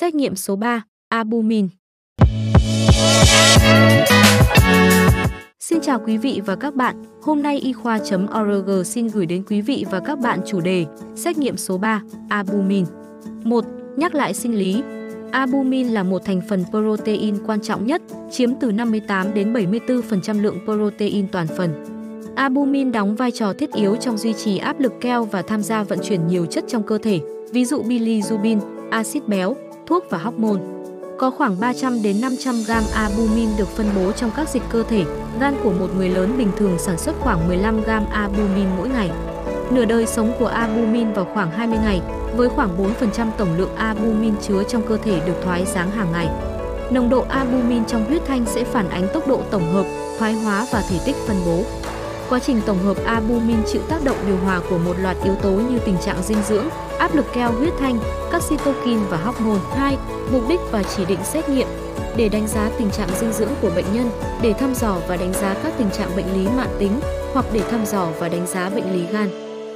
Xét nghiệm số 3, albumin. Xin chào quý vị và các bạn, hôm nay y khoa.org xin gửi đến quý vị và các bạn chủ đề Xét nghiệm số 3, albumin. 1. Nhắc lại sinh lý, Albumin là một thành phần protein quan trọng nhất, chiếm từ 58 đến 74% lượng protein toàn phần. Albumin đóng vai trò thiết yếu trong duy trì áp lực keo và tham gia vận chuyển nhiều chất trong cơ thể, ví dụ bilirubin, axit béo, thuốc và hormone. Có khoảng 300 đến 500 gram albumin được phân bố trong các dịch cơ thể. Gan của một người lớn bình thường sản xuất khoảng 15 gram albumin mỗi ngày. Nửa đời sống của albumin vào khoảng 20 ngày, với khoảng 4% tổng lượng albumin chứa trong cơ thể được thoái ráng hàng ngày. Nồng độ albumin trong huyết thanh sẽ phản ánh tốc độ tổng hợp, thoái hóa và thể tích phân bố. Quá trình tổng hợp albumin chịu tác động điều hòa của một loạt yếu tố như tình trạng dinh dưỡng, áp lực keo huyết thanh, các cytokine và hormone. 2. Mục đích và chỉ định xét nghiệm để đánh giá tình trạng dinh dưỡng của bệnh nhân, để thăm dò và đánh giá các tình trạng bệnh lý mãn tính hoặc để thăm dò và đánh giá bệnh lý gan.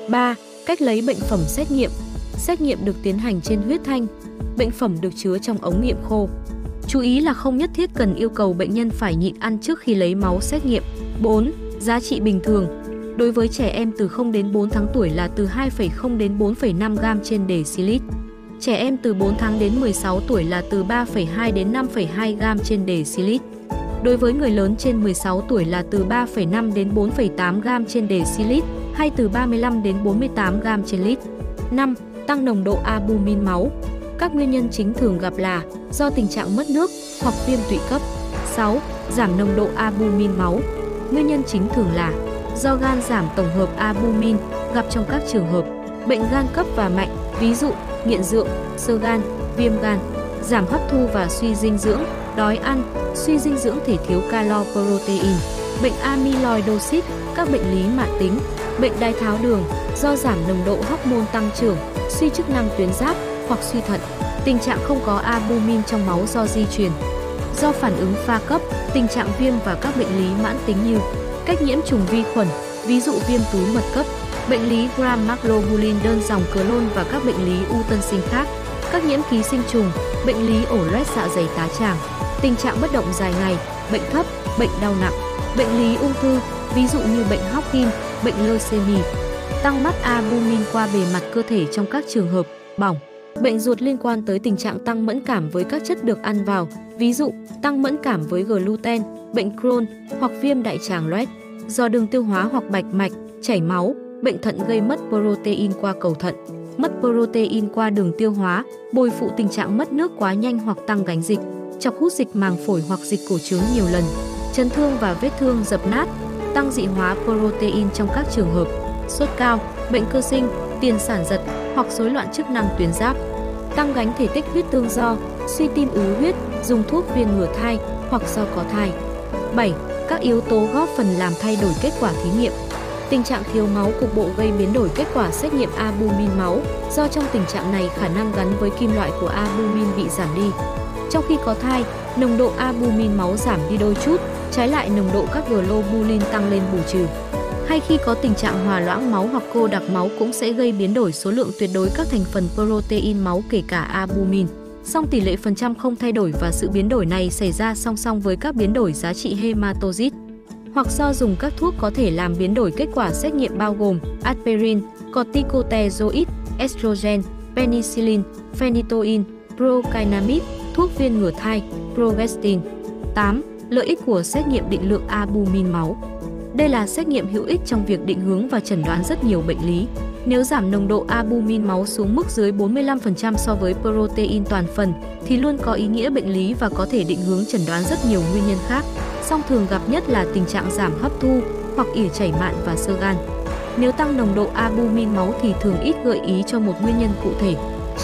3. Cách lấy bệnh phẩm xét nghiệm Xét nghiệm được tiến hành trên huyết thanh, bệnh phẩm được chứa trong ống nghiệm khô. Chú ý là không nhất thiết cần yêu cầu bệnh nhân phải nhịn ăn trước khi lấy máu xét nghiệm. 4. Giá trị bình thường Đối với trẻ em từ 0 đến 4 tháng tuổi là từ 2,0 đến 4,5 gram trên decilit. Trẻ em từ 4 tháng đến 16 tuổi là từ 3,2 đến 5,2 gram trên decilit. Đối với người lớn trên 16 tuổi là từ 3,5 đến 4,8 gram trên decilit hay từ 35 đến 48 gram trên lít. 5 tăng nồng độ albumin máu. Các nguyên nhân chính thường gặp là do tình trạng mất nước hoặc viêm tụy cấp. 6. Giảm nồng độ albumin máu. Nguyên nhân chính thường là do gan giảm tổng hợp albumin gặp trong các trường hợp bệnh gan cấp và mạnh, ví dụ nghiện rượu, sơ gan, viêm gan, giảm hấp thu và suy dinh dưỡng, đói ăn, suy dinh dưỡng thể thiếu calo protein, bệnh amyloidosis, các bệnh lý mãn tính, bệnh đái tháo đường do giảm nồng độ hormone tăng trưởng, suy chức năng tuyến giáp hoặc suy thận, tình trạng không có albumin trong máu do di truyền, do phản ứng pha cấp, tình trạng viêm và các bệnh lý mãn tính như cách nhiễm trùng vi khuẩn, ví dụ viêm túi mật cấp, bệnh lý gram maglobulin đơn dòng clone và các bệnh lý u tân sinh khác, các nhiễm ký sinh trùng, bệnh lý ổ loét dạ dày tá tràng, tình trạng bất động dài ngày, bệnh thấp, bệnh đau nặng, bệnh lý ung thư, ví dụ như bệnh Hodgkin, bệnh leucemia, tăng mắt albumin qua bề mặt cơ thể trong các trường hợp bỏng. Bệnh ruột liên quan tới tình trạng tăng mẫn cảm với các chất được ăn vào, ví dụ tăng mẫn cảm với gluten, bệnh Crohn hoặc viêm đại tràng loét, do đường tiêu hóa hoặc bạch mạch, chảy máu, bệnh thận gây mất protein qua cầu thận, mất protein qua đường tiêu hóa, bồi phụ tình trạng mất nước quá nhanh hoặc tăng gánh dịch, chọc hút dịch màng phổi hoặc dịch cổ trướng nhiều lần, chấn thương và vết thương dập nát, tăng dị hóa protein trong các trường hợp. Sốt cao, bệnh cơ sinh, tiền sản giật hoặc rối loạn chức năng tuyến giáp, tăng gánh thể tích huyết tương do, suy tim ứ huyết, dùng thuốc viên ngừa thai hoặc do có thai. 7. Các yếu tố góp phần làm thay đổi kết quả thí nghiệm. Tình trạng thiếu máu cục bộ gây biến đổi kết quả xét nghiệm albumin máu, do trong tình trạng này khả năng gắn với kim loại của albumin bị giảm đi. Trong khi có thai, nồng độ albumin máu giảm đi đôi chút, trái lại nồng độ các globulin tăng lên bù trừ hay khi có tình trạng hòa loãng máu hoặc cô đặc máu cũng sẽ gây biến đổi số lượng tuyệt đối các thành phần protein máu kể cả albumin. Song tỷ lệ phần trăm không thay đổi và sự biến đổi này xảy ra song song với các biến đổi giá trị hematoxit hoặc do dùng các thuốc có thể làm biến đổi kết quả xét nghiệm bao gồm aspirin, corticosteroid, estrogen, penicillin, phenytoin, procainamide, thuốc viên ngừa thai, progestin. 8. Lợi ích của xét nghiệm định lượng albumin máu đây là xét nghiệm hữu ích trong việc định hướng và chẩn đoán rất nhiều bệnh lý. Nếu giảm nồng độ albumin máu xuống mức dưới 45% so với protein toàn phần thì luôn có ý nghĩa bệnh lý và có thể định hướng chẩn đoán rất nhiều nguyên nhân khác. Song thường gặp nhất là tình trạng giảm hấp thu hoặc ỉa chảy mạn và sơ gan. Nếu tăng nồng độ albumin máu thì thường ít gợi ý cho một nguyên nhân cụ thể.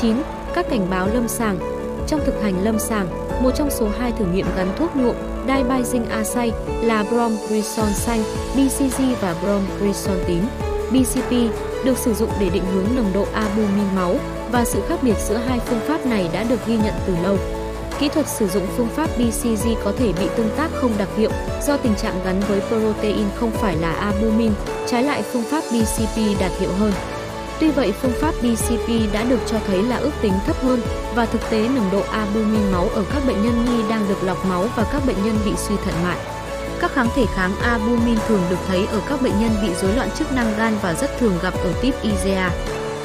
9. Các cảnh báo lâm sàng Trong thực hành lâm sàng, một trong số hai thử nghiệm gắn thuốc nhuộm Dibizing acai là bromkrison xanh, BCG và bromkrison tím. BCP được sử dụng để định hướng nồng độ albumin máu và sự khác biệt giữa hai phương pháp này đã được ghi nhận từ lâu. Kỹ thuật sử dụng phương pháp BCG có thể bị tương tác không đặc hiệu do tình trạng gắn với protein không phải là albumin, trái lại phương pháp BCP đạt hiệu hơn. Tuy vậy, phương pháp BCP đã được cho thấy là ước tính thấp hơn và thực tế nồng độ albumin máu ở các bệnh nhân nghi đang được lọc máu và các bệnh nhân bị suy thận mạng. Các kháng thể kháng albumin thường được thấy ở các bệnh nhân bị rối loạn chức năng gan và rất thường gặp ở type IgA.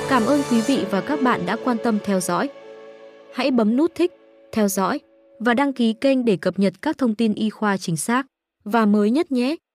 Cảm ơn quý vị và các bạn đã quan tâm theo dõi. Hãy bấm nút thích, theo dõi và đăng ký kênh để cập nhật các thông tin y khoa chính xác và mới nhất nhé.